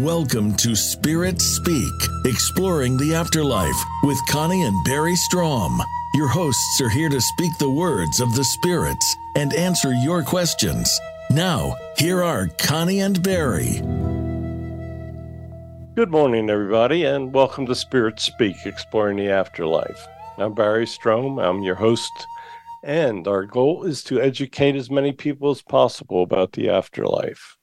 Welcome to Spirit Speak, exploring the afterlife with Connie and Barry Strohm. Your hosts are here to speak the words of the spirits and answer your questions. Now, here are Connie and Barry. Good morning, everybody, and welcome to Spirit Speak, exploring the afterlife. I'm Barry Strohm. I'm your host, and our goal is to educate as many people as possible about the afterlife.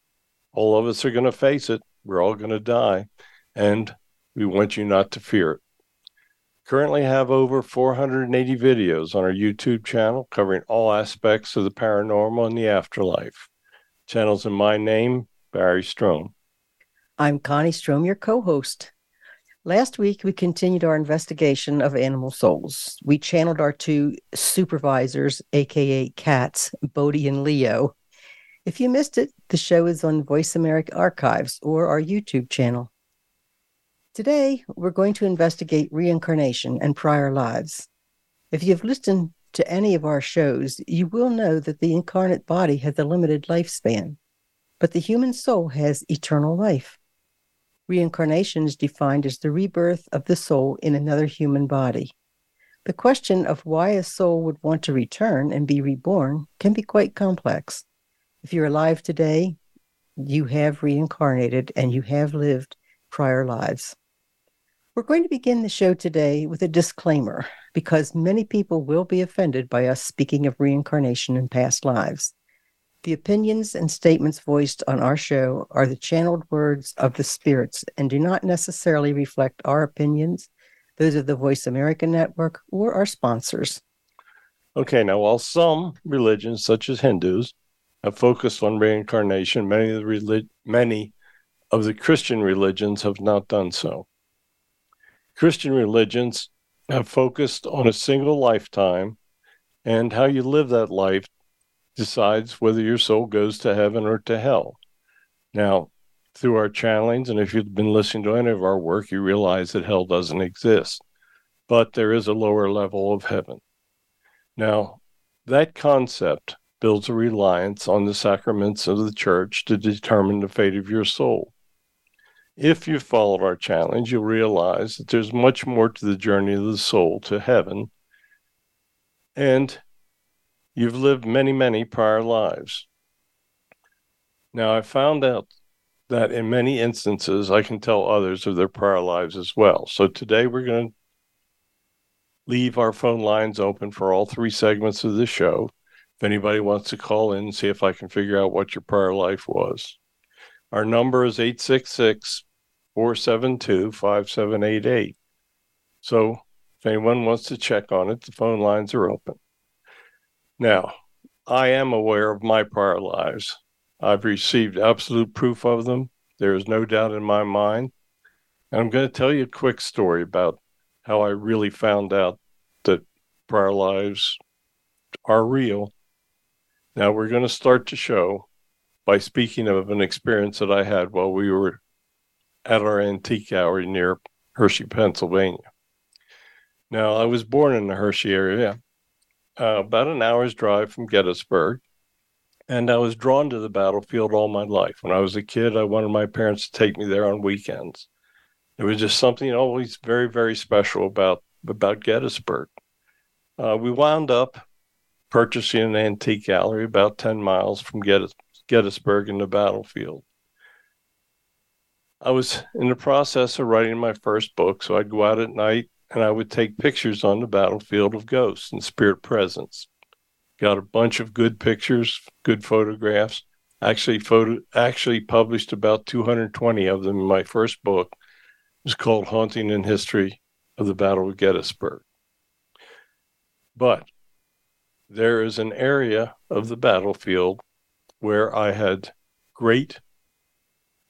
All of us are going to face it. We're all going to die, and we want you not to fear it. Currently have over 480 videos on our YouTube channel covering all aspects of the paranormal and the afterlife. Channels in my name, Barry Strohm. I'm Connie Strohm, your co host. Last week, we continued our investigation of animal souls. We channeled our two supervisors, aka cats, Bodie and Leo, if you missed it, the show is on Voice America Archives or our YouTube channel. Today, we're going to investigate reincarnation and prior lives. If you've listened to any of our shows, you will know that the incarnate body has a limited lifespan, but the human soul has eternal life. Reincarnation is defined as the rebirth of the soul in another human body. The question of why a soul would want to return and be reborn can be quite complex. If you're alive today, you have reincarnated and you have lived prior lives. We're going to begin the show today with a disclaimer because many people will be offended by us speaking of reincarnation in past lives. The opinions and statements voiced on our show are the channeled words of the spirits and do not necessarily reflect our opinions, those of the Voice America Network, or our sponsors. Okay, now while some religions, such as Hindus, have focused on reincarnation. Many of the relig- many of the Christian religions have not done so. Christian religions have focused on a single lifetime, and how you live that life decides whether your soul goes to heaven or to hell. Now, through our channelings, and if you've been listening to any of our work, you realize that hell doesn't exist, but there is a lower level of heaven. Now, that concept builds a reliance on the sacraments of the church to determine the fate of your soul. If you followed our challenge, you'll realize that there's much more to the journey of the soul to heaven, and you've lived many, many prior lives. Now, I found out that in many instances, I can tell others of their prior lives as well. So today we're going to leave our phone lines open for all three segments of the show if anybody wants to call in and see if I can figure out what your prior life was. Our number is 866 472 5788. So if anyone wants to check on it, the phone lines are open. Now, I am aware of my prior lives. I've received absolute proof of them. There is no doubt in my mind. And I'm going to tell you a quick story about how I really found out that prior lives are real now, we're going to start the show by speaking of an experience that I had while we were at our antique gallery near Hershey, Pennsylvania. Now, I was born in the Hershey area, uh, about an hour's drive from Gettysburg, and I was drawn to the battlefield all my life. When I was a kid, I wanted my parents to take me there on weekends. There was just something always very, very special about about Gettysburg. Uh, we wound up purchasing an antique gallery about 10 miles from Gettysburg in the battlefield. I was in the process of writing my first book, so I'd go out at night and I would take pictures on the battlefield of ghosts and spirit presence. Got a bunch of good pictures, good photographs. Actually, photo actually published about 220 of them in my first book. It was called Haunting and History of the Battle of Gettysburg. But there is an area of the battlefield where I had great,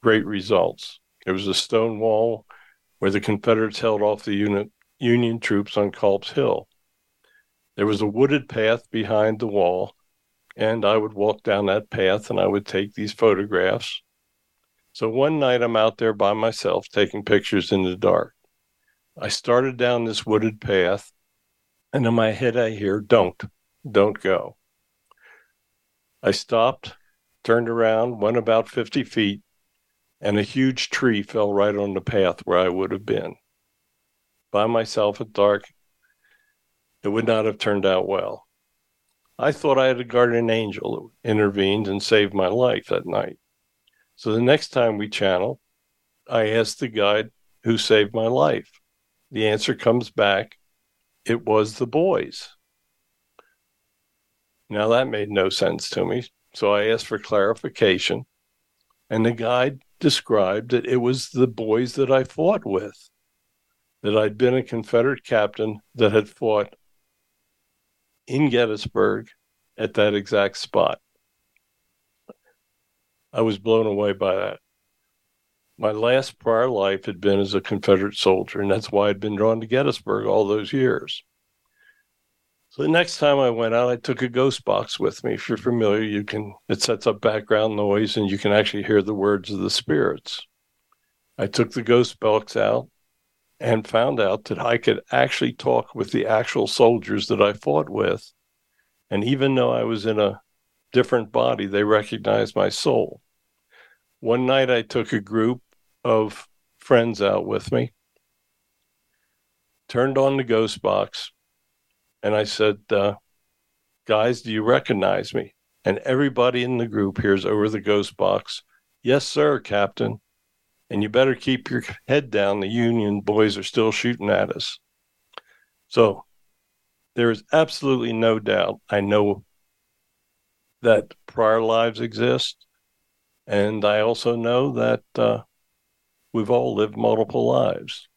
great results. There was a stone wall where the Confederates held off the unit, Union troops on Culp's Hill. There was a wooded path behind the wall, and I would walk down that path and I would take these photographs. So one night I'm out there by myself taking pictures in the dark. I started down this wooded path, and in my head I hear, Don't don't go. I stopped, turned around, went about 50 feet, and a huge tree fell right on the path where I would have been. By myself at dark, it would not have turned out well. I thought I had a guardian angel who intervened and saved my life that night. So the next time we channel, I asked the guide who saved my life. The answer comes back it was the boys. Now that made no sense to me. So I asked for clarification, and the guide described that it was the boys that I fought with, that I'd been a Confederate captain that had fought in Gettysburg at that exact spot. I was blown away by that. My last prior life had been as a Confederate soldier, and that's why I'd been drawn to Gettysburg all those years. So the next time I went out, I took a ghost box with me. If you're familiar, you can it sets up background noise and you can actually hear the words of the spirits. I took the ghost box out and found out that I could actually talk with the actual soldiers that I fought with. And even though I was in a different body, they recognized my soul. One night I took a group of friends out with me, turned on the ghost box, and I said, uh, Guys, do you recognize me? And everybody in the group hears over the ghost box, Yes, sir, Captain. And you better keep your head down. The Union boys are still shooting at us. So there is absolutely no doubt. I know that prior lives exist. And I also know that uh, we've all lived multiple lives.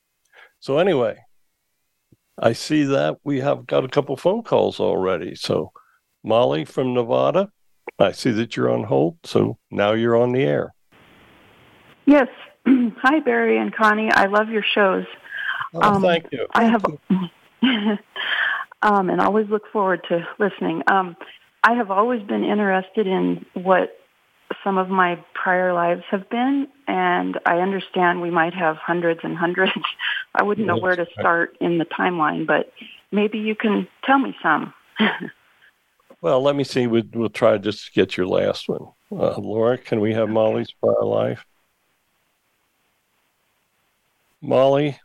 So, anyway, I see that we have got a couple phone calls already. So, Molly from Nevada, I see that you're on hold. So now you're on the air. Yes. Hi, Barry and Connie. I love your shows. Oh, um, thank you. I have, um, and always look forward to listening. Um, I have always been interested in what some of my prior lives have been, and I understand we might have hundreds and hundreds. I wouldn't know where to start in the timeline, but maybe you can tell me some. well, let me see. We'll, we'll try just to get your last one. Uh, Laura, can we have Molly's prior life? Molly,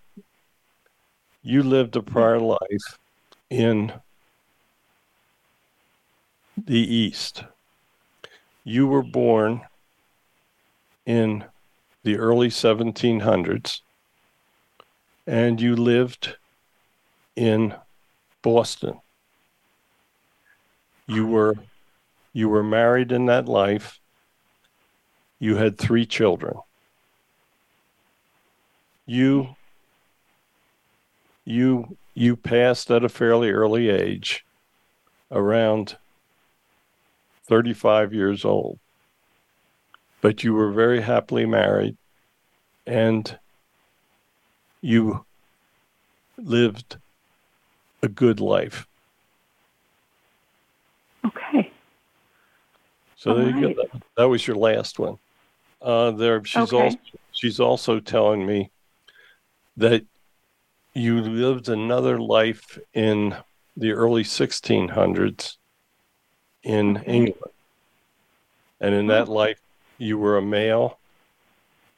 you lived a prior life in the East you were born in the early 1700s and you lived in Boston. You were you were married in that life. You had three children. You you you passed at a fairly early age around 35 years old. But you were very happily married and you lived a good life. Okay. So All there right. you go. That, that, was your last one. Uh, there, she's okay. also she's also telling me that you lived another life in the early 1600s in England. And in that life, you were a male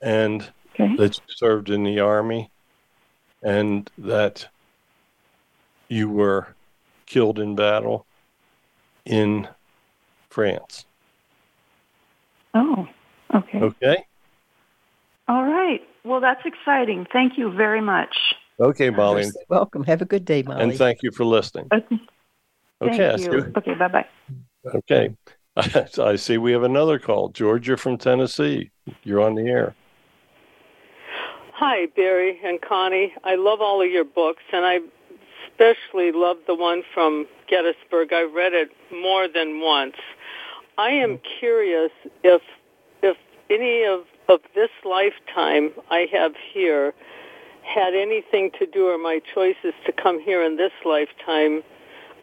and okay. that you served in the army and that you were killed in battle in France. Oh, okay. Okay. All right. Well, that's exciting. Thank you very much. Okay, Molly. Welcome. Have a good day, Molly. And thank you for listening. Okay. Okay. Thank you. Okay, bye bye. Okay. I see we have another call. Georgia from Tennessee. You're on the air. Hi, Barry and Connie. I love all of your books, and I especially love the one from Gettysburg. I read it more than once. I am curious if if any of, of this lifetime I have here had anything to do, or my choices to come here in this lifetime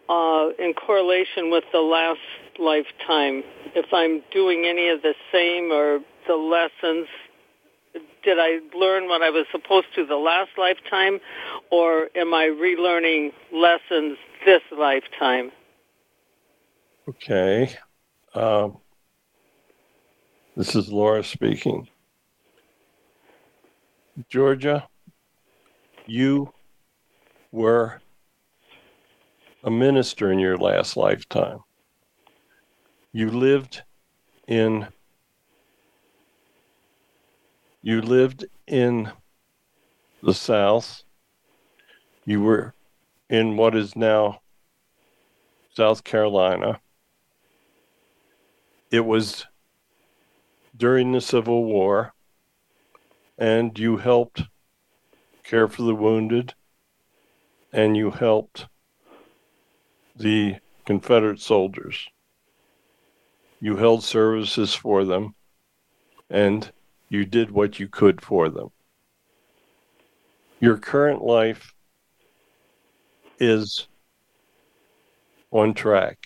uh, in correlation with the last lifetime. If I'm doing any of the same or the lessons, did I learn what I was supposed to the last lifetime, or am I relearning lessons this lifetime? Okay. Um, this is Laura speaking. Georgia, you were a minister in your last lifetime. You lived in you lived in the South. You were in what is now South Carolina. It was during the Civil War, and you helped care for the wounded, and you helped the Confederate soldiers. You held services for them, and you did what you could for them. Your current life is on track.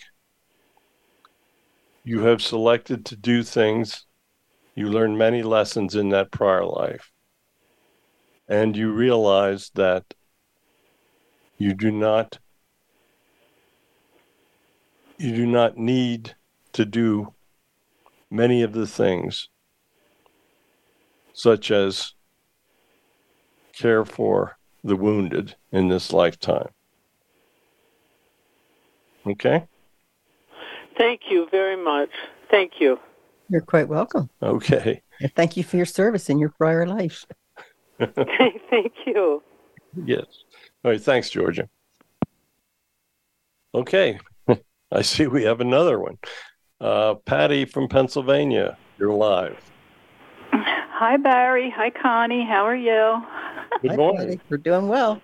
You have selected to do things. You learned many lessons in that prior life. And you realize that you do not you do not need to do many of the things such as care for the wounded in this lifetime. Okay? Thank you very much. Thank you. You're quite welcome. Okay. And thank you for your service in your prior life. Thank you. Yes. All right. Thanks, Georgia. Okay. I see we have another one. Uh, Patty from Pennsylvania, you're live. Hi, Barry. Hi, Connie. How are you? Good morning. Patty. We're doing well.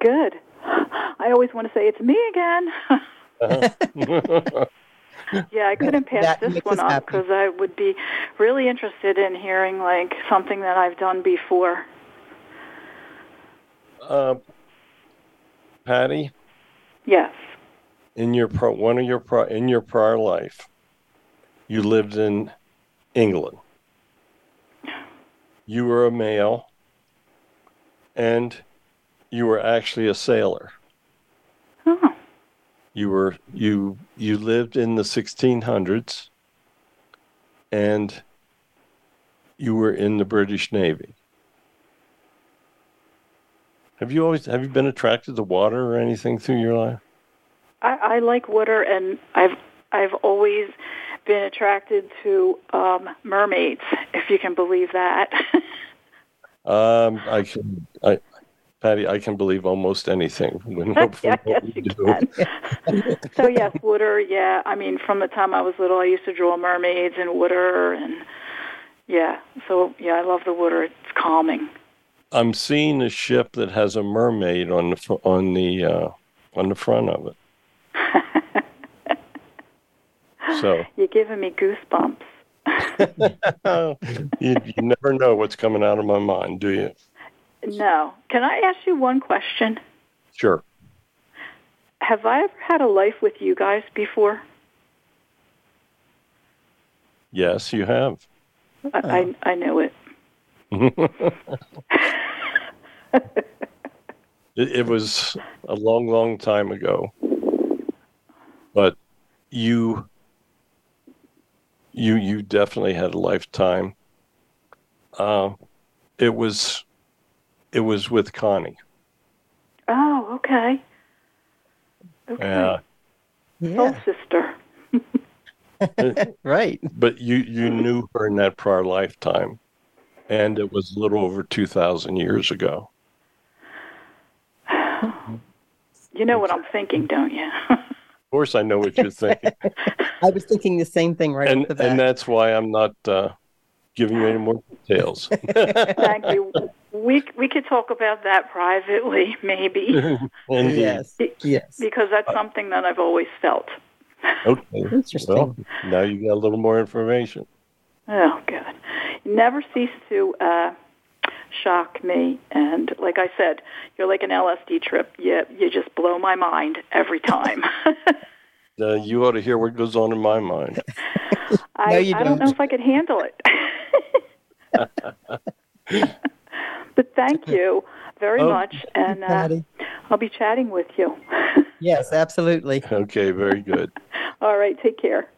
Good. I always want to say it's me again. Uh-huh. yeah, I couldn't pass That this one us up because I would be really interested in hearing like something that I've done before. uh, Patty, Yes. In your pro- one of your pro- in your prior life, you lived in England. You were a male, and you were actually a sailor. Oh. You were you you lived in the 1600s, and you were in the British Navy. Have you always have you been attracted to water or anything through your life? I, I like water, and I've I've always been attracted to um, mermaids, if you can believe that. Um, I can, I, Patty, I can believe almost anything. When, yeah, yes, you can. so yes, water. Yeah, I mean, from the time I was little, I used to draw mermaids and water, and yeah. So yeah, I love the water. It's calming. I'm seeing a ship that has a mermaid on the on the uh, on the front of it. So You're giving me goosebumps. you, you never know what's coming out of my mind, do you? No. Can I ask you one question? Sure. Have I ever had a life with you guys before? Yes, you have. I, I, I knew it. It, it was a long, long time ago, but you, you, you definitely had a lifetime. Uh, it was, it was with Connie. Oh, okay. Okay. Yeah, Soul sister. right. but you you knew her in that prior lifetime, and it was a little over two thousand years ago. You know what I'm thinking, don't you? Of course, I know what you're thinking, I was thinking the same thing right and off the bat. and that's why I'm not uh, giving you any more details. Thank you. We we could talk about that privately, maybe, Indeed. yes, yes. because that's something that I've always felt. Okay. Interesting. Well, now you got a little more information. Oh, good. Never cease to uh, shock me, and like I said, you're like an LSD trip. You you just blow my mind every time. Uh, you ought to hear what goes on in my mind. I, No, you don't know don't. if I could handle it. but thank you very Oh, much, and uh, I'll be chatting with you. Yes, absolutely. Okay, very good. All right, take care.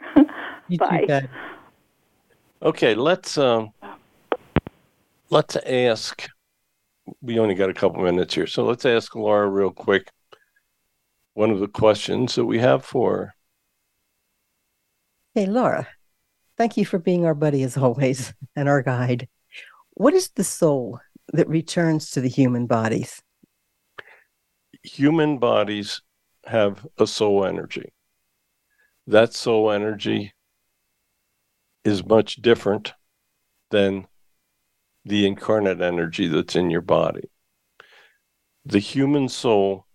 You Bye. too, Okay, let's um, let's ask. We only got a couple minutes here, so let's ask Laura real quick. One of the questions that we have for her. Hey, Laura, thank you for being our buddy as always and our guide. What is the soul that returns to the human bodies? Human bodies have a soul energy. That soul energy is much different than the incarnate energy that's in your body. The human soul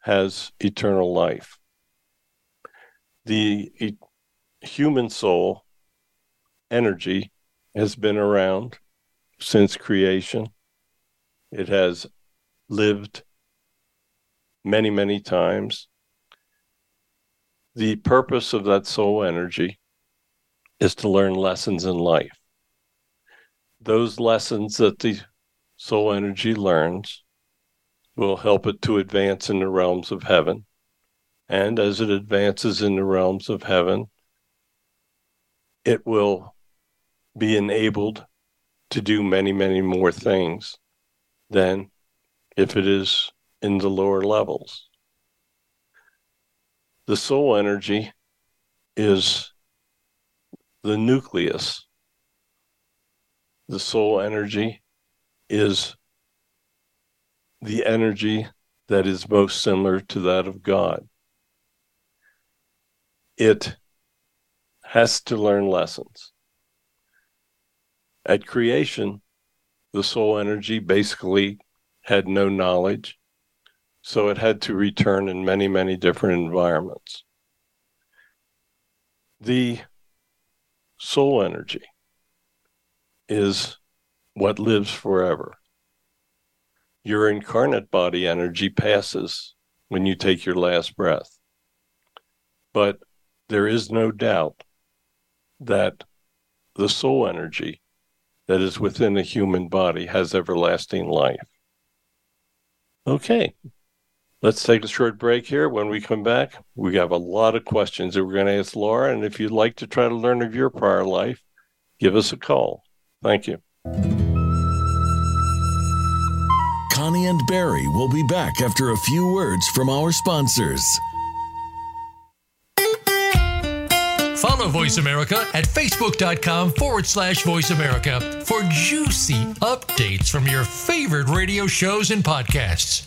has eternal life. The e- human soul energy has been around since creation. It has lived many, many times. The purpose of that soul energy is to learn lessons in life. Those lessons that the soul energy learns will help it to advance in the realms of heaven. And as it advances in the realms of heaven, it will be enabled to do many, many more things than if it is in the lower levels. The soul energy is the nucleus. The soul energy is the energy that is most similar to that of God. It has to learn lessons. At creation, the soul energy basically had no knowledge, so it had to return in many, many different environments. The soul energy is what lives forever. Your incarnate body energy passes when you take your last breath. But there is no doubt that the soul energy that is within a human body has everlasting life. Okay, let's take a short break here. When we come back, we have a lot of questions that we're going to ask Laura. And if you'd like to try to learn of your prior life, give us a call. Thank you. Connie and Barry will be back after a few words from our sponsors. Follow Voice America at facebook.com forward slash voice America for juicy updates from your favorite radio shows and podcasts.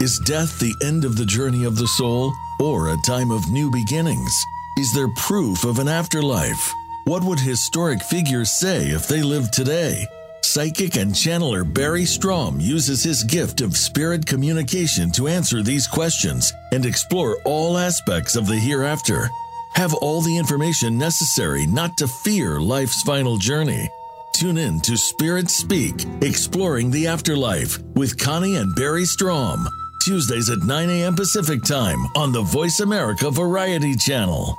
Is death the end of the journey of the soul or a time of new beginnings? Is there proof of an afterlife? What would historic figures say if they lived today? Psychic and channeler Barry Strohm uses his gift of spirit communication to answer these questions and explore all aspects of the hereafter. Have all the information necessary not to fear life's final journey. Tune in to Spirit Speak, Exploring the Afterlife with Connie and Barry Strohm. Tuesdays at 9 a.m. Pacific Time on the Voice America Variety Channel.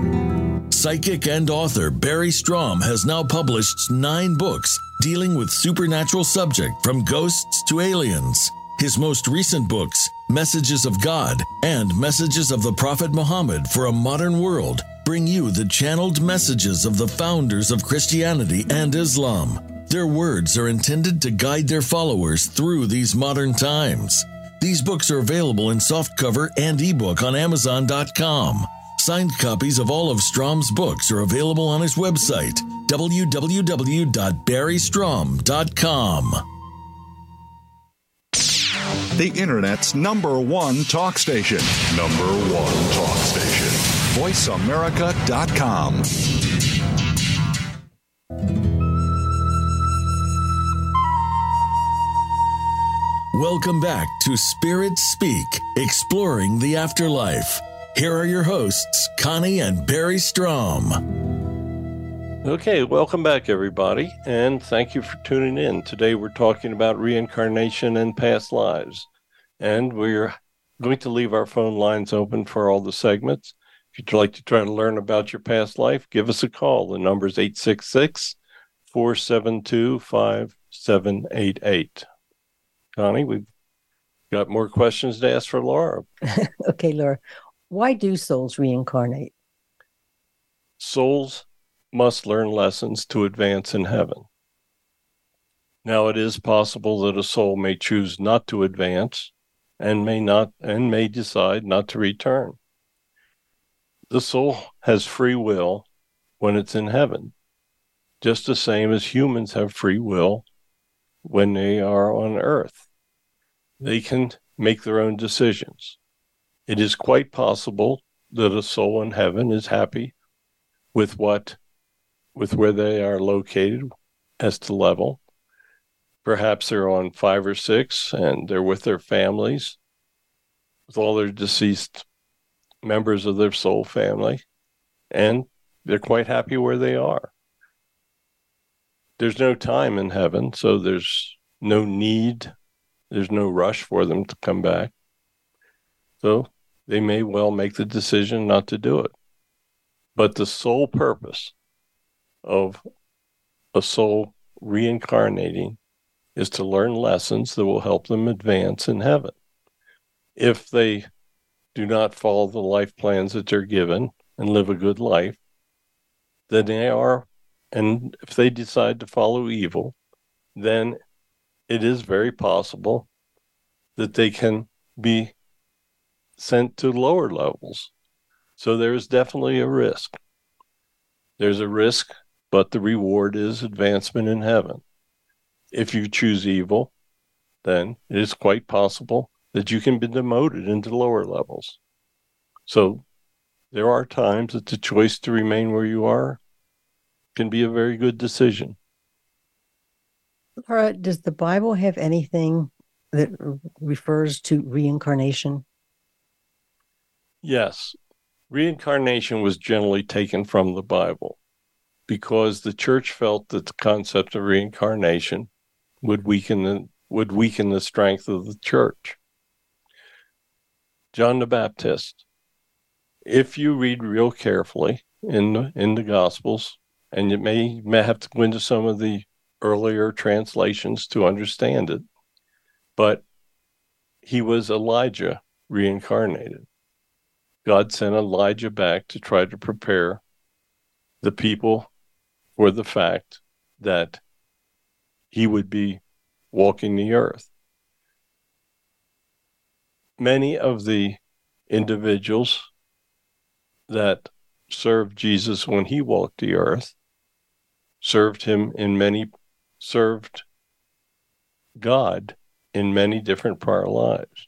Psychic and author Barry Strohm has now published nine books dealing with supernatural subject from ghosts to aliens. His most recent books, Messages of God and Messages of the Prophet Muhammad for a Modern World, bring you the channeled messages of the founders of Christianity and Islam. Their words are intended to guide their followers through these modern times. These books are available in softcover and ebook on Amazon.com. Signed copies of all of Strohm's books are available on his website, www.barrystrohm.com. The Internet's number one talk station. Number one talk station. VoiceAmerica.com. Welcome back to Spirit Speak, Exploring the Afterlife. Here are your hosts, Connie and Barry Strohm. Okay, welcome back, everybody, and thank you for tuning in. Today we're talking about reincarnation and past lives, and we're going to leave our phone lines open for all the segments. If you'd like to try to learn about your past life, give us a call. The number is 866 472 5788. Connie, we've got more questions to ask for Laura. okay, Laura. Why do souls reincarnate? Souls must learn lessons to advance in heaven. Now, it is possible that a soul may choose not to advance and may not and may decide not to return. The soul has free will when it's in heaven, just the same as humans have free will when they are on earth. They can make their own decisions. It is quite possible that a soul in heaven is happy with what with where they are located as to level. Perhaps they're on five or six and they're with their families, with all their deceased members of their soul family, and they're quite happy where they are. There's no time in heaven, so there's no need, there's no rush for them to come back. So they may well make the decision not to do it. But the sole purpose of a soul reincarnating is to learn lessons that will help them advance in heaven. If they do not follow the life plans that they're given and live a good life, then they are, and if they decide to follow evil, then it is very possible that they can be sent to lower levels. So there is definitely a risk. There's a risk but the reward is advancement in heaven. If you choose evil, then it is quite possible that you can be demoted into lower levels. So there are times that the choice to remain where you are can be a very good decision. Laura, does the Bible have anything that refers to reincarnation? Yes. Reincarnation was generally taken from the Bible because the church felt that the concept of reincarnation would weaken the, would weaken the strength of the church. John the Baptist, if you read real carefully in the, in the Gospels, and you may, may have to go into some of the earlier translations to understand it, but he was Elijah reincarnated. God sent Elijah back to try to prepare the people for the fact that he would be walking the earth. Many of the individuals that served Jesus when he walked the earth served him in many served God in many different prior lives.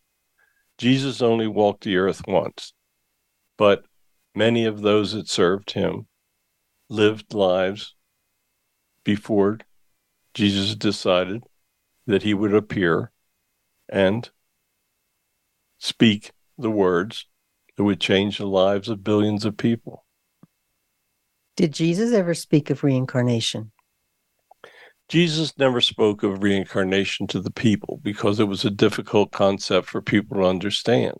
Jesus only walked the earth once, but many of those that served him lived lives before Jesus decided that he would appear and speak the words that would change the lives of billions of people. Did Jesus ever speak of reincarnation? Jesus never spoke of reincarnation to the people because it was a difficult concept for people to understand.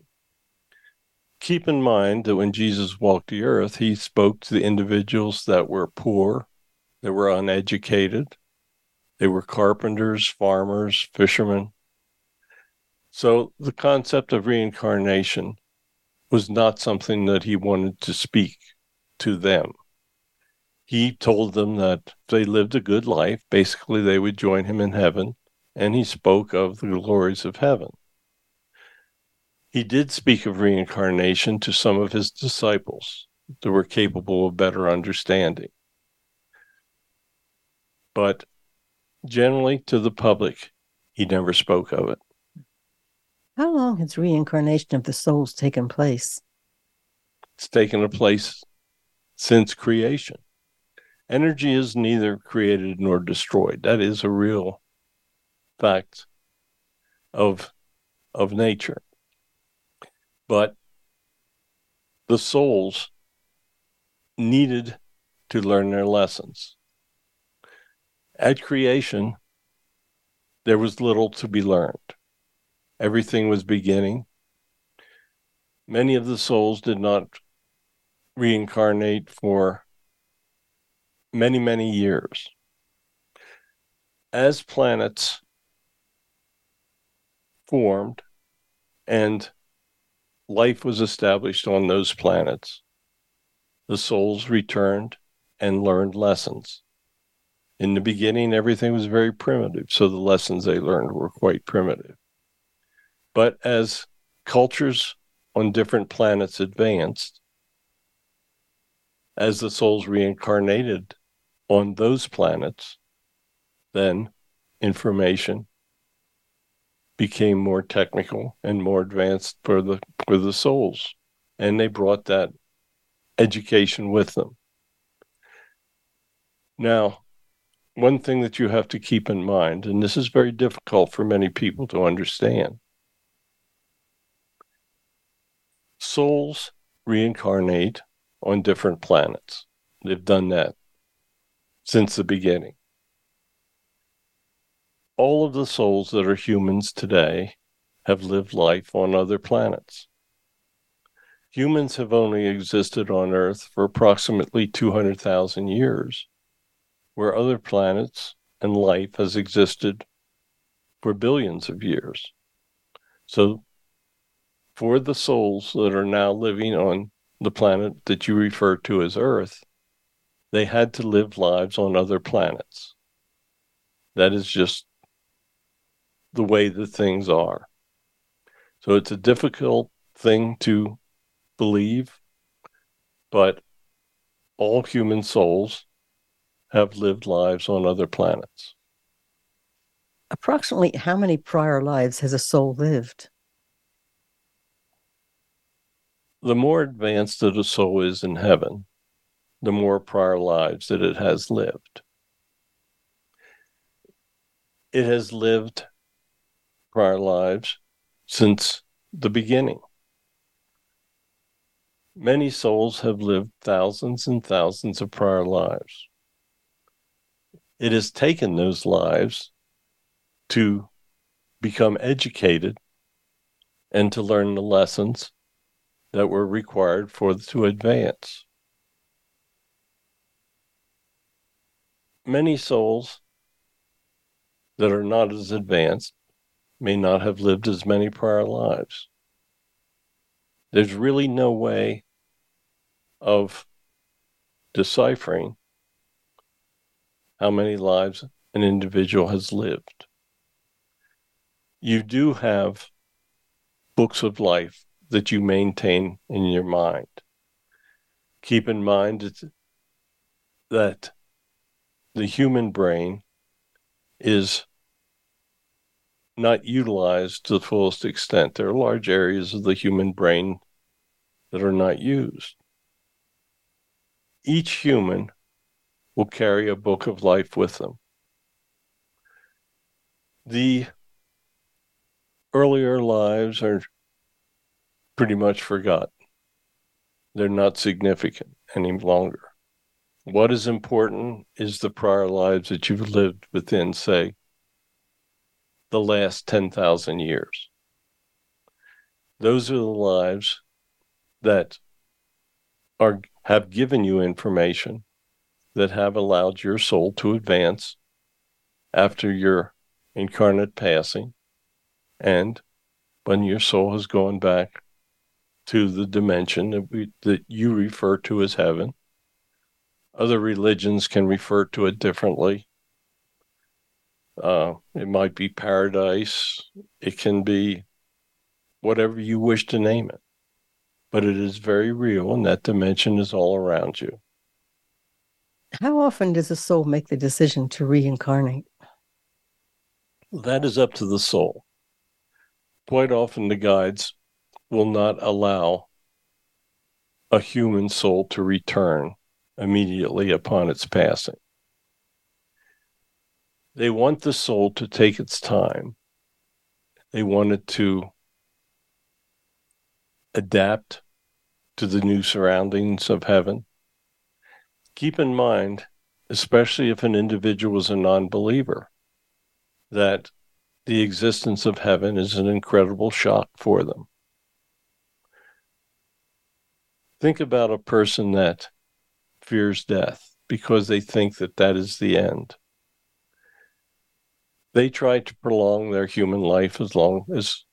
Keep in mind that when Jesus walked the earth, he spoke to the individuals that were poor, they were uneducated. They were carpenters, farmers, fishermen. So the concept of reincarnation was not something that he wanted to speak to them. He told them that if they lived a good life, basically they would join him in heaven, and he spoke of the glories of heaven. He did speak of reincarnation to some of his disciples that were capable of better understanding but generally to the public, he never spoke of it. How long has reincarnation of the souls taken place? It's taken a place since creation. Energy is neither created nor destroyed. That is a real fact of of nature. But the souls needed to learn their lessons. At creation, there was little to be learned. Everything was beginning. Many of the souls did not reincarnate for many, many years. As planets formed and life was established on those planets, the souls returned and learned lessons. In the beginning, everything was very primitive, so the lessons they learned were quite primitive. But as cultures on different planets advanced, as the souls reincarnated on those planets, then information became more technical and more advanced for the for the souls. And they brought that education with them. Now one thing that you have to keep in mind and this is very difficult for many people to understand. Souls reincarnate on different planets. They've done that since the beginning all of the souls that are humans today have lived life on other planets. Humans have only existed on Earth for approximately 200,000 years, where other planets and life has existed for billions of years. So, for the souls that are now living on the planet that you refer to as Earth, they had to live lives on other planets. That is just the way that things are. So it's a difficult thing to believe, but all human souls have lived lives on other planets. Approximately how many prior lives has a soul lived? The more advanced that a soul is in heaven, the more prior lives that it has lived. It has lived prior lives since the beginning. Many souls have lived thousands and thousands of prior lives. It has taken those lives to become educated and to learn the lessons that were required for to advance. Many souls that are not as advanced may not have lived as many prior lives. There's really no way of deciphering how many lives an individual has lived. You do have books of life that you maintain in your mind. Keep in mind that the human brain is not utilized to the fullest extent. There are large areas of the human brain that are not used. Each human will carry a book of life with them. The earlier lives are pretty much forgotten. They're not significant any longer. What is important is the prior lives that you've lived within, say, the last 10,000 years. Those are the lives that are have given you information that have allowed your soul to advance after your incarnate passing and when your soul has gone back to the dimension that, we, that you refer to as heaven. Other religions can refer to it differently. Uh, it might be paradise. It can be whatever you wish to name it. But it is very real, and that dimension is all around you. How often does a soul make the decision to reincarnate? That is up to the soul. Quite often, the guides will not allow a human soul to return immediately upon its passing. They want the soul to take its time. They want it to adapt to the new surroundings of heaven. keep in mind, especially if an individual is a non believer, that the existence of heaven is an incredible shock for them. Think about a person that fears death because they think that that is the end. They try to prolong their human life as long as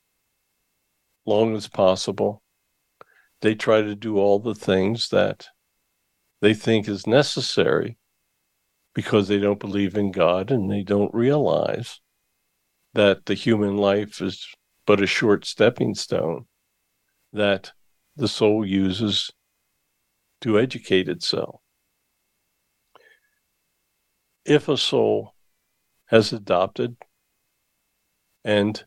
long as possible. They try to do all the things that they think is necessary because they don't believe in God and they don't realize that the human life is but a short stepping stone that the soul uses to educate itself. If a soul has adopted and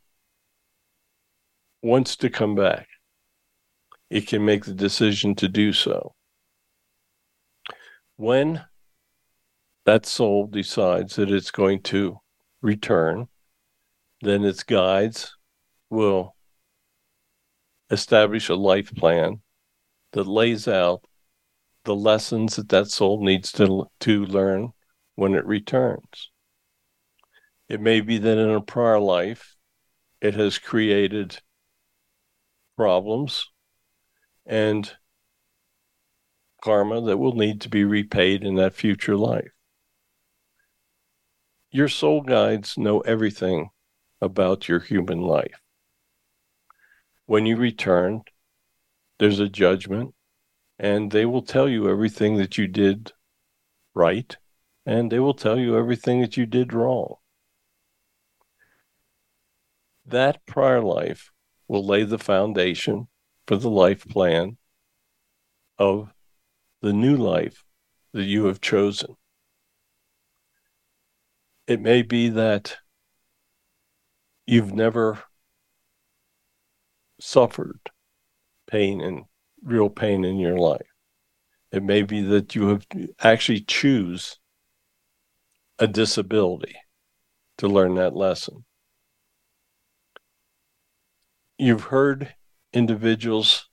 wants to come back, it can make the decision to do so. When that soul decides that it's going to return, then its guides will establish a life plan that lays out the lessons that that soul needs to, to learn when it returns. It may be that in a prior life, it has created problems and karma that will need to be repaid in that future life. Your soul guides know everything about your human life. When you return, there's a judgment, and they will tell you everything that you did right, and they will tell you everything that you did wrong. That prior life will lay the foundation for the life plan of the new life that you have chosen. It may be that you've never suffered pain and real pain in your life. It may be that you have actually choose a disability to learn that lesson. You've heard individuals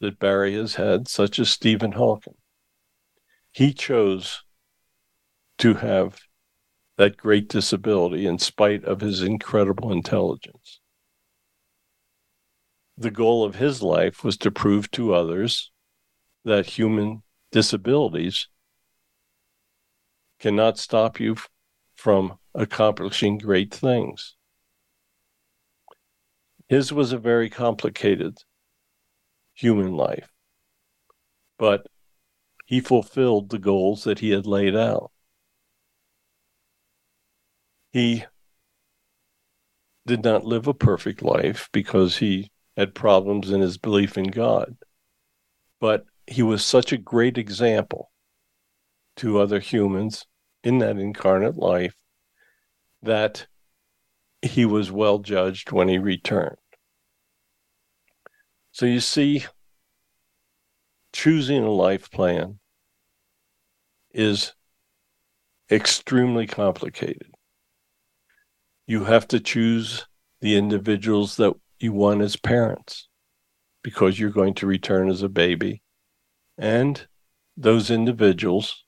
that Barry has had, such as Stephen Hawking. He chose to have that great disability in spite of his incredible intelligence. The goal of his life was to prove to others that human disabilities cannot stop you from accomplishing great things. His was a very complicated human life, but he fulfilled the goals that he had laid out he did not live a perfect life because he had problems in his belief in God. But he was such a great example to other humans in that incarnate life that he was well judged when he returned. So you see, choosing a life plan is extremely complicated you have to choose the individuals that you want as parents because you're going to return as a baby. And those individuals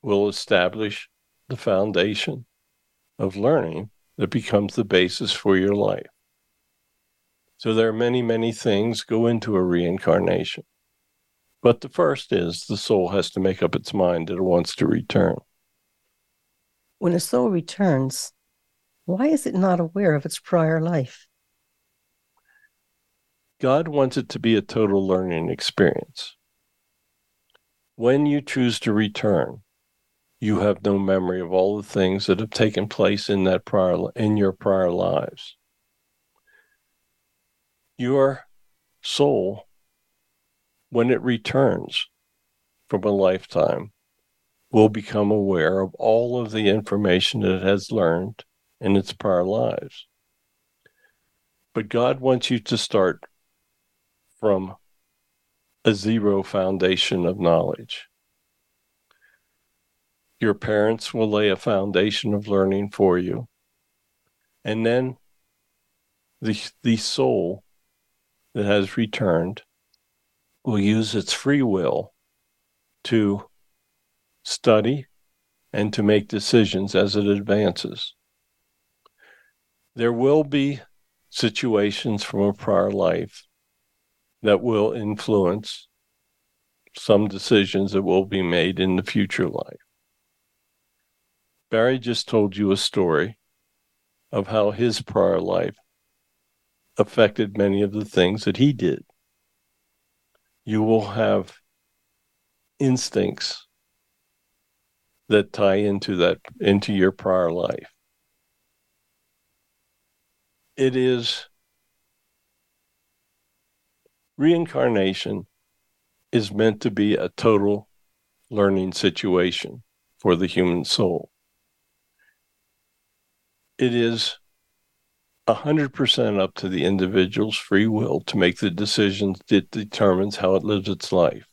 will establish the foundation of learning that becomes the basis for your life. So there are many, many things go into a reincarnation. But the first is the soul has to make up its mind that it wants to return. When a soul returns, why is it not aware of its prior life? God wants it to be a total learning experience. When you choose to return, you have no memory of all the things that have taken place in that prior in your prior lives. Your soul, when it returns from a lifetime, will become aware of all of the information it has learned in its prior lives. But God wants you to start from a zero foundation of knowledge. Your parents will lay a foundation of learning for you. And then the, the soul that has returned will use its free will to study, and to make decisions as it advances. There will be situations from a prior life that will influence some decisions that will be made in the future life. Barry just told you a story of how his prior life affected many of the things that he did. You will have instincts that tie into that into your prior life. It is reincarnation is meant to be a total learning situation for the human soul. It is 100% up to the individual's free will to make the decisions that determines how it lives its life.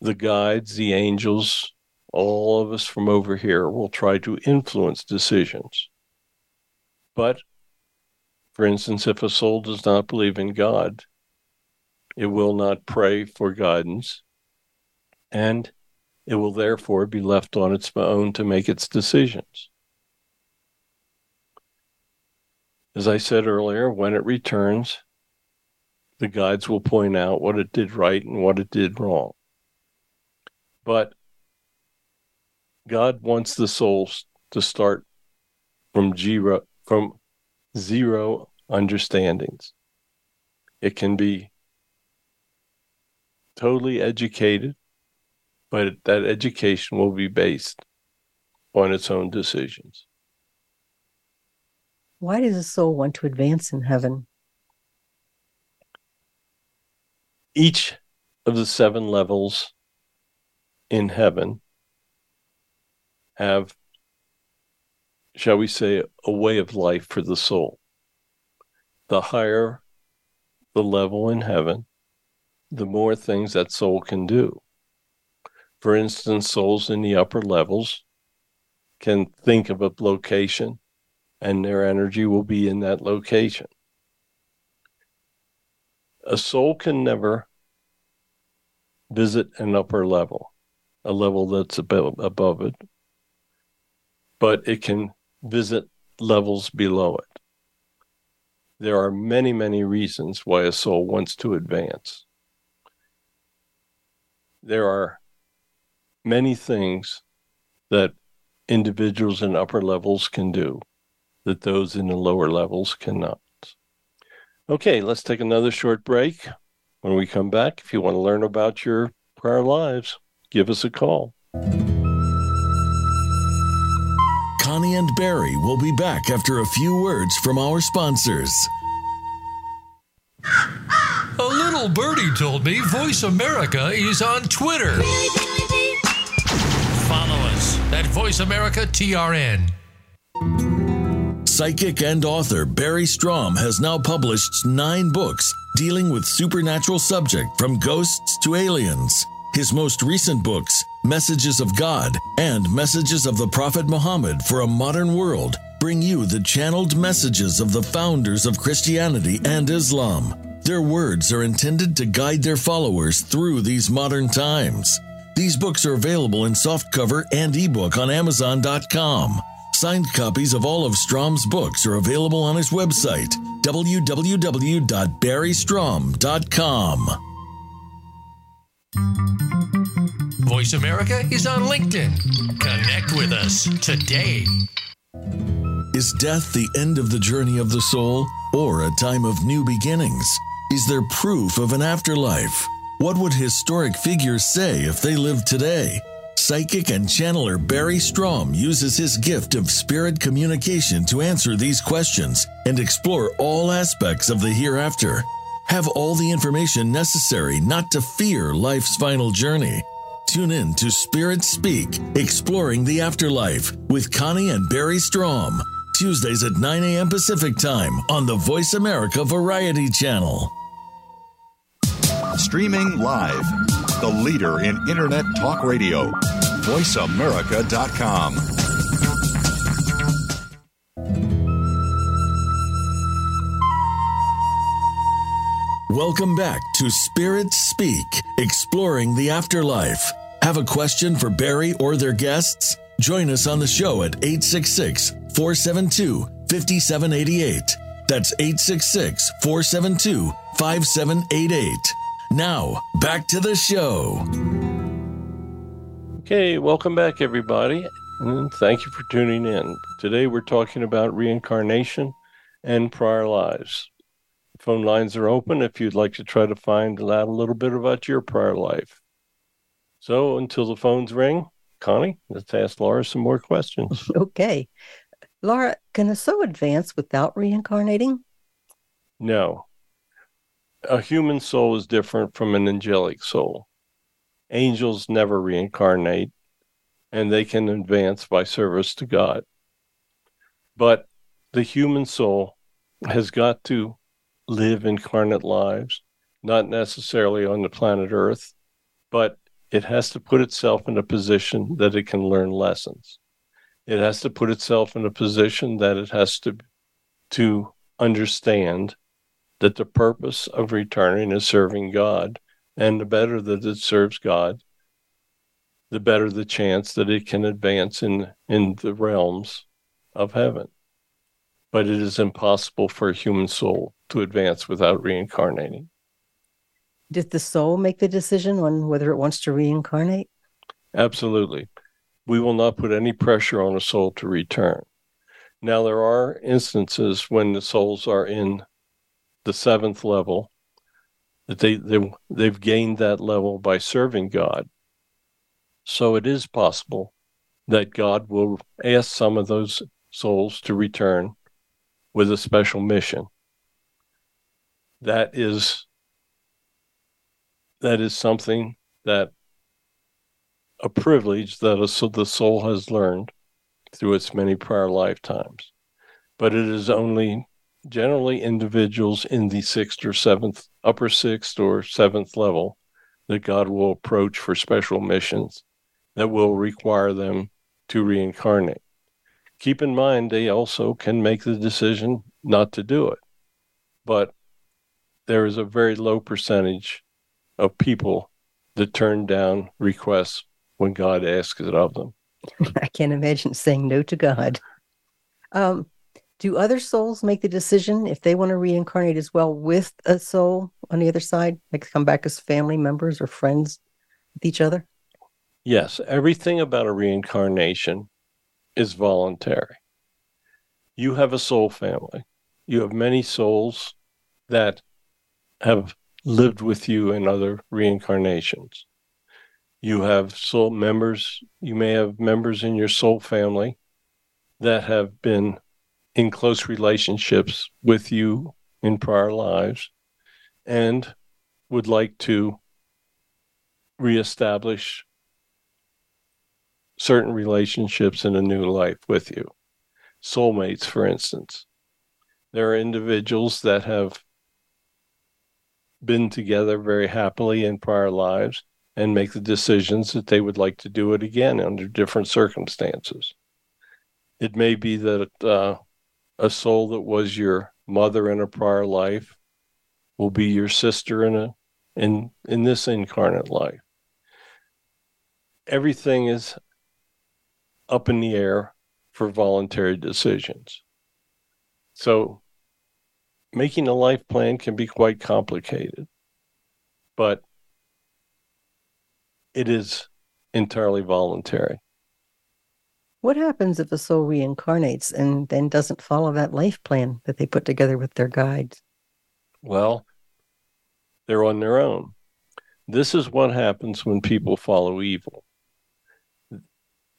The guides, the angels, all of us from over here will try to influence decisions. But, for instance, if a soul does not believe in God, it will not pray for guidance, and it will therefore be left on its own to make its decisions. As I said earlier, when it returns, the guides will point out what it did right and what it did wrong. But God wants the souls to start from zero, from zero understandings. It can be totally educated, but that education will be based on its own decisions. Why does a soul want to advance in heaven? Each of the seven levels in heaven have, shall we say, a way of life for the soul. The higher the level in heaven, the more things that soul can do. For instance, souls in the upper levels can think of a location and their energy will be in that location. A soul can never visit an upper level, a level that's above, it, but it can visit levels below it. There are many, many reasons why a soul wants to advance there are many things that individuals in upper levels can do that those in the lower levels cannot. Okay, let's take another short break. When we come back, if you want to learn about your prior lives, give us a call. Connie and Barry will be back after a few words from our sponsors. A little birdie told me Voice America is on Twitter. At Voice America TRN. Psychic and author Barry Strohm has now published nine books dealing with supernatural subject from ghosts to aliens. His most recent books, Messages of God and Messages of the Prophet Muhammad for a Modern World, bring you the channeled messages of the founders of Christianity and Islam. Their words are intended to guide their followers through these modern times. These books are available in softcover and ebook on Amazon.com. Signed copies of all of Strohm's books are available on his website, www.barrystrohm.com. Voice America is on LinkedIn. Connect with us today. Is death the end of the journey of the soul or a time of new beginnings? Is there proof of an afterlife? What would historic figures say if they lived today? Psychic and channeler Barry Strohm uses his gift of spirit communication to answer these questions and explore all aspects of the hereafter. Have all the information necessary not to fear life's final journey. Tune in to Spirit Speak, Exploring the Afterlife with Connie and Barry Strohm. Tuesdays at 9 a.m. Pacific Time on the Voice America Variety Channel. Streaming live, the leader in Internet talk radio, voiceamerica.com. Welcome back to Spirit Speak, Exploring the Afterlife. Have a question for Barry or their guests? Join us on the show at 866 472 5788. That's 866 472 5788. Now, back to the show. Okay, welcome back, everybody, and thank you for tuning in. Today we're talking about reincarnation and prior lives. Phone lines are open if you'd like to try to find out a little bit about your prior life. So until the phones ring, Connie, let's ask Laura some more questions. Okay. Laura, can a soul advance without reincarnating? No. A human soul is different from an angelic soul. Angels never reincarnate, and they can advance by service to God. But the human soul has got to live incarnate lives, not necessarily on the planet Earth, but it has to put itself in a position that it can learn lessons. It has to put itself in a position that it has to to understand that the purpose of returning is serving God, and the better that it serves God, the better the chance that it can advance in in the realms of heaven. But it is impossible for a human soul to advance without reincarnating. Did the soul make the decision on whether it wants to reincarnate? Absolutely. We will not put any pressure on a soul to return. Now, there are instances when the souls are in the seventh level, that they, they, they've gained that level by serving God. So it is possible that God will ask some of those souls to return with a special mission. That is that is something that a privilege that a, the soul has learned through its many prior lifetimes. But it is only generally individuals in the sixth or seventh, upper sixth or seventh level that God will approach for special missions that will require them to reincarnate. Keep in mind, they also can make the decision not to do it. But there is a very low percentage of people that turn down requests when God asks it of them. I can't imagine saying no to God. Um, do other souls make the decision if they want to reincarnate as well with a soul on the other side, like come back as family members or friends with each other? Yes, everything about a reincarnation is voluntary. You have a soul family. You have many souls that have lived with you in other reincarnations. You have soul members, you may have members in your soul family that have been in close relationships with you in prior lives and would like to reestablish certain relationships in a new life with you. Soulmates, for instance. There are individuals that have been together very happily in prior lives and make the decisions that they would like to do it again under different circumstances. It may be that uh, a soul that was your mother in a prior life will be your sister in a in in this incarnate life. Everything is up in the air for voluntary decisions. So making a life plan can be quite complicated, but it is entirely voluntary. What happens if a soul reincarnates and then doesn't follow that life plan that they put together with their guides? Well, they're on their own. This is what happens when people follow evil.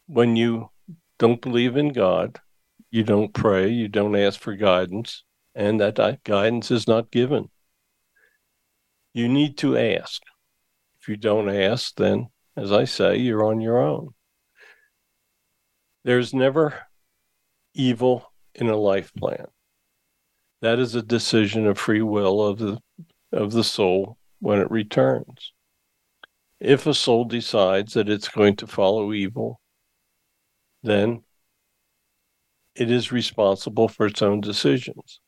When you don't believe in God, you don't pray, you don't ask for guidance, and that guidance is not given. You need to ask. If you don't ask, then, as I say, you're on your own. There's never evil in a life plan. That is a decision of free will of the of the soul when it returns. If a soul decides that it's going to follow evil, then it is responsible for its own decisions.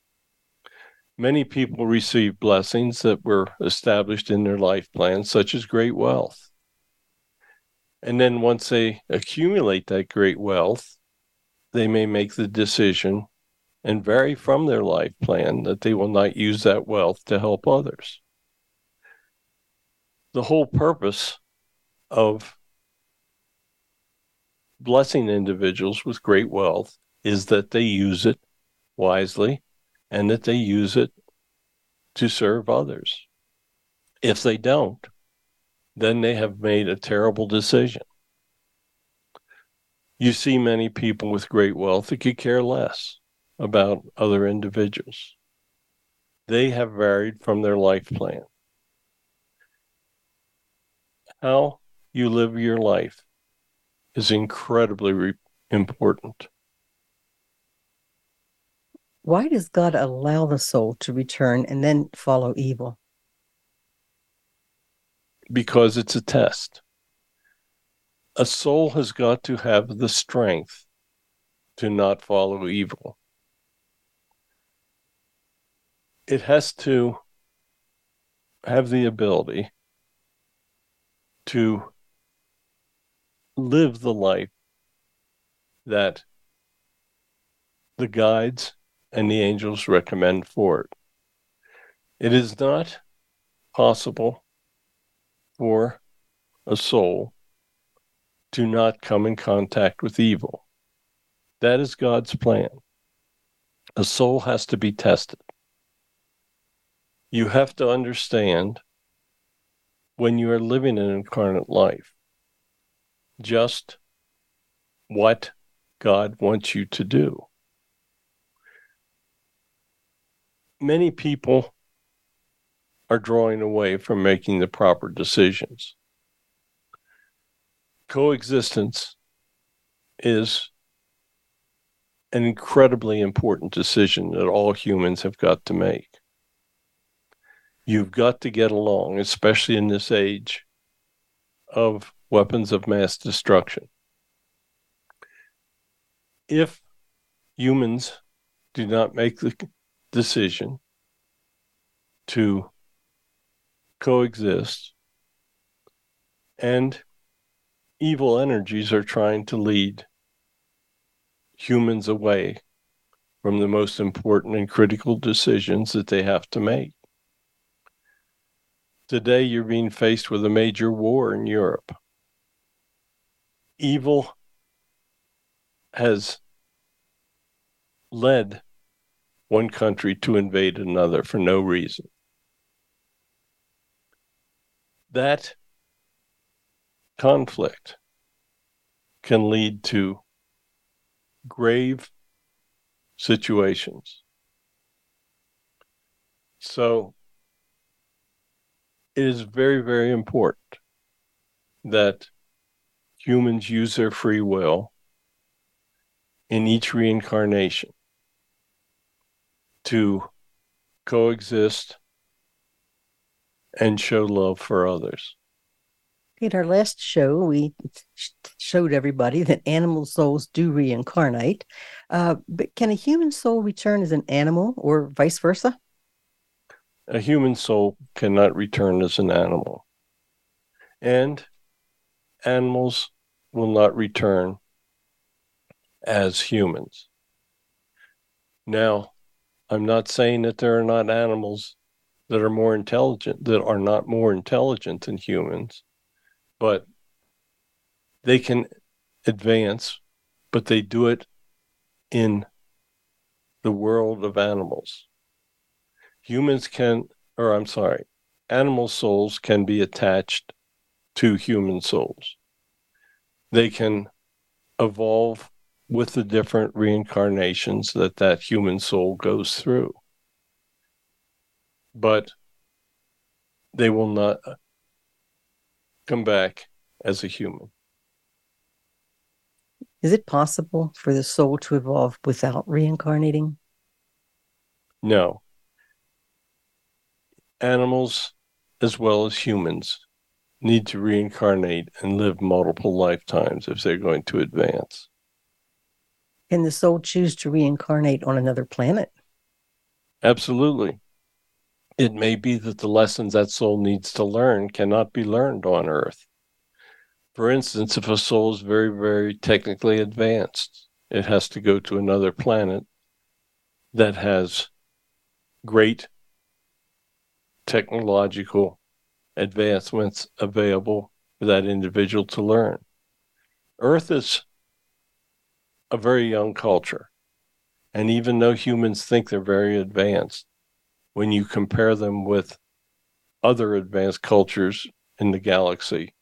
Many people receive blessings that were established in their life plan, such as great wealth. And then once they accumulate that great wealth, they may make the decision and vary from their life plan that they will not use that wealth to help others. The whole purpose of blessing individuals with great wealth is that they use it wisely and that they use it to serve others. If they don't, then they have made a terrible decision. You see many people with great wealth that could care less about other individuals. They have varied from their life plan. How you live your life is incredibly re- important. Why does God allow the soul to return and then follow evil? Because it's a test. A soul has got to have the strength to not follow evil. It has to have the ability to live the life that the guides and the angels recommend for it. It is not possible for a soul to not come in contact with evil. That is God's plan. A soul has to be tested. You have to understand when you are living an incarnate life just what God wants you to do. many people are drawing away from making the proper decisions. Coexistence is an incredibly important decision that all humans have got to make. You've got to get along, especially in this age of weapons of mass destruction. If humans do not make the decision to coexist and evil energies are trying to lead humans away from the most important and critical decisions that they have to make. Today, you're being faced with a major war in Europe. Evil has led one country to invade another for no reason. That conflict can lead to grave situations. So it is very, very important that humans use their free will in each reincarnation to coexist and show love for others. In our last show, we showed everybody that animal souls do reincarnate. Uh, but can a human soul return as an animal or vice versa? A human soul cannot return as an animal. And animals will not return as humans. Now, I'm not saying that there are not animals that are more intelligent, that are not more intelligent than humans, but they can advance, but they do it in the world of animals. Humans can, or I'm sorry, animal souls can be attached to human souls. They can evolve with the different reincarnations that that human soul goes through. But they will not come back as a human. Is it possible for the soul to evolve without reincarnating? No. Animals, as well as humans, need to reincarnate and live multiple lifetimes if they're going to advance. Can the soul choose to reincarnate on another planet? Absolutely. It may be that the lessons that soul needs to learn cannot be learned on Earth. For instance, if a soul is very, very technically advanced, it has to go to another planet that has great technological advancements available for that individual to learn. Earth is a very young culture. And even though humans think they're very advanced, when you compare them with other advanced cultures in the galaxy,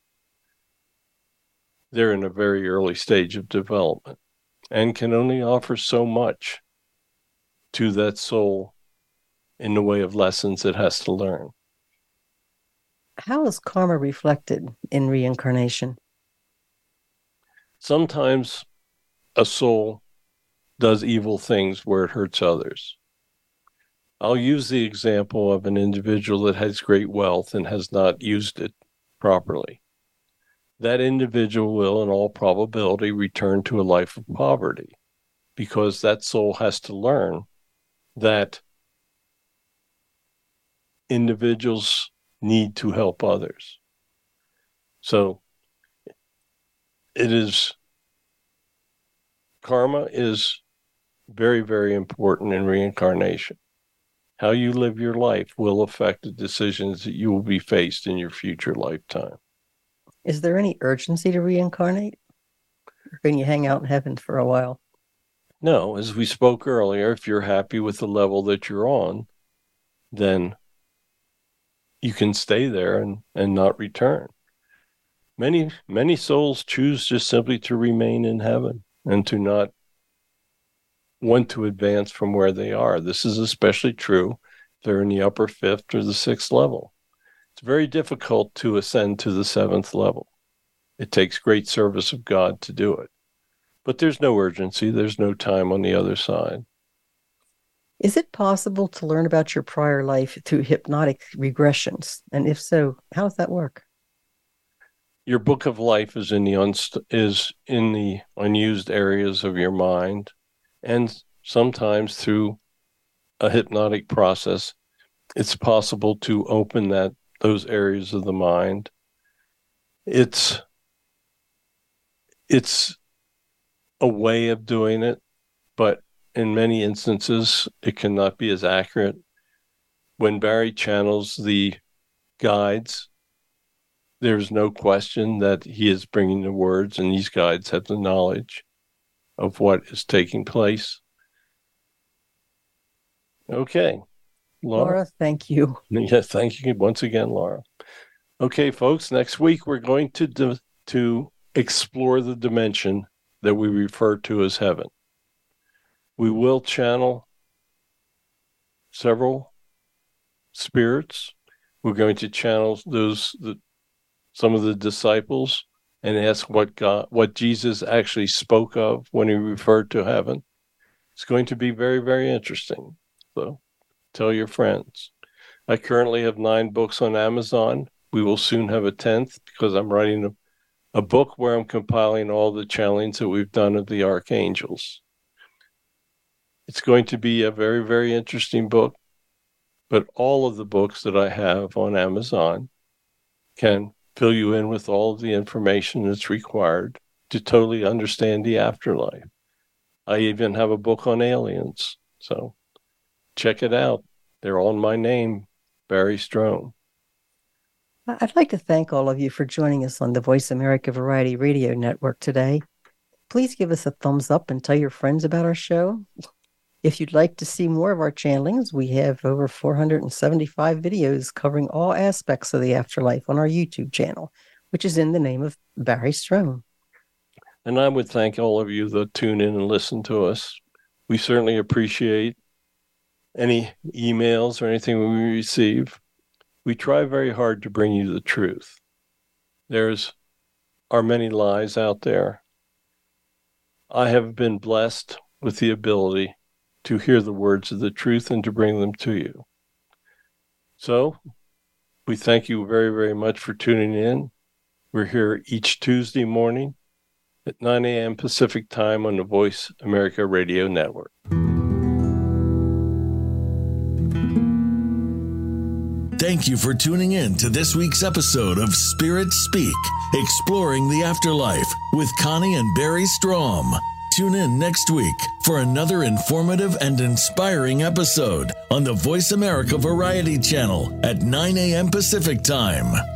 they're in a very early stage of development and can only offer so much to that soul in the way of lessons it has to learn. How is karma reflected in reincarnation? Sometimes a soul does evil things where it hurts others. I'll use the example of an individual that has great wealth and has not used it properly. That individual will, in all probability, return to a life of poverty because that soul has to learn that individuals need to help others. So it is karma is very, very important in reincarnation. How you live your life will affect the decisions that you will be faced in your future lifetime. Is there any urgency to reincarnate? Or can you hang out in heaven for a while? No, as we spoke earlier, if you're happy with the level that you're on, then you can stay there and, and not return. Many, many souls choose just simply to remain in heaven and to not want to advance from where they are. This is especially true if they're in the upper fifth or the sixth level. It's very difficult to ascend to the seventh level. It takes great service of God to do it. But there's no urgency, there's no time on the other side. Is it possible to learn about your prior life through hypnotic regressions? And if so, how does that work? Your book of life is in the unst- is in the unused areas of your mind, and sometimes through a hypnotic process, it's possible to open that those areas of the mind. It's it's a way of doing it, but in many instances, it cannot be as accurate. When Barry channels the guides, there's no question that he is bringing the words, and these guides have the knowledge of what is taking place. Okay. Laura, Laura thank you. Yes, thank you once again, Laura. Okay, folks, next week we're going to to explore the dimension that we refer to as heaven. We will channel several spirits. We're going to channel those the, some of the disciples and ask what God, what Jesus actually spoke of when he referred to heaven. It's going to be very, very interesting. So tell your friends. I currently have nine books on Amazon. We will soon have a tenth because I'm writing a, a book where I'm compiling all the channelings that we've done of the archangels. It's going to be a very, very interesting book, but all of the books that I have on Amazon can fill you in with all of the information that's required to totally understand the afterlife. I even have a book on aliens. So check it out. They're on my name, Barry Strohm. I'd like to thank all of you for joining us on the Voice America Variety Radio Network today. Please give us a thumbs up and tell your friends about our show. If you'd like to see more of our channelings, we have over 475 videos covering all aspects of the afterlife on our YouTube channel, which is in the name of Barry Strohm. And I would thank all of you that tune in and listen to us. We certainly appreciate any emails or anything we receive. We try very hard to bring you the truth. There's are many lies out there. I have been blessed with the ability to hear the words of the truth and to bring them to you. So, we thank you very, very much for tuning in. We're here each Tuesday morning at 9 a.m. Pacific Time on the Voice America Radio Network. Thank you for tuning in to this week's episode of Spirit Speak, exploring the afterlife with Connie and Barry Strohm. Tune in next week for another informative and inspiring episode on the Voice America Variety Channel at 9 a.m. Pacific Time.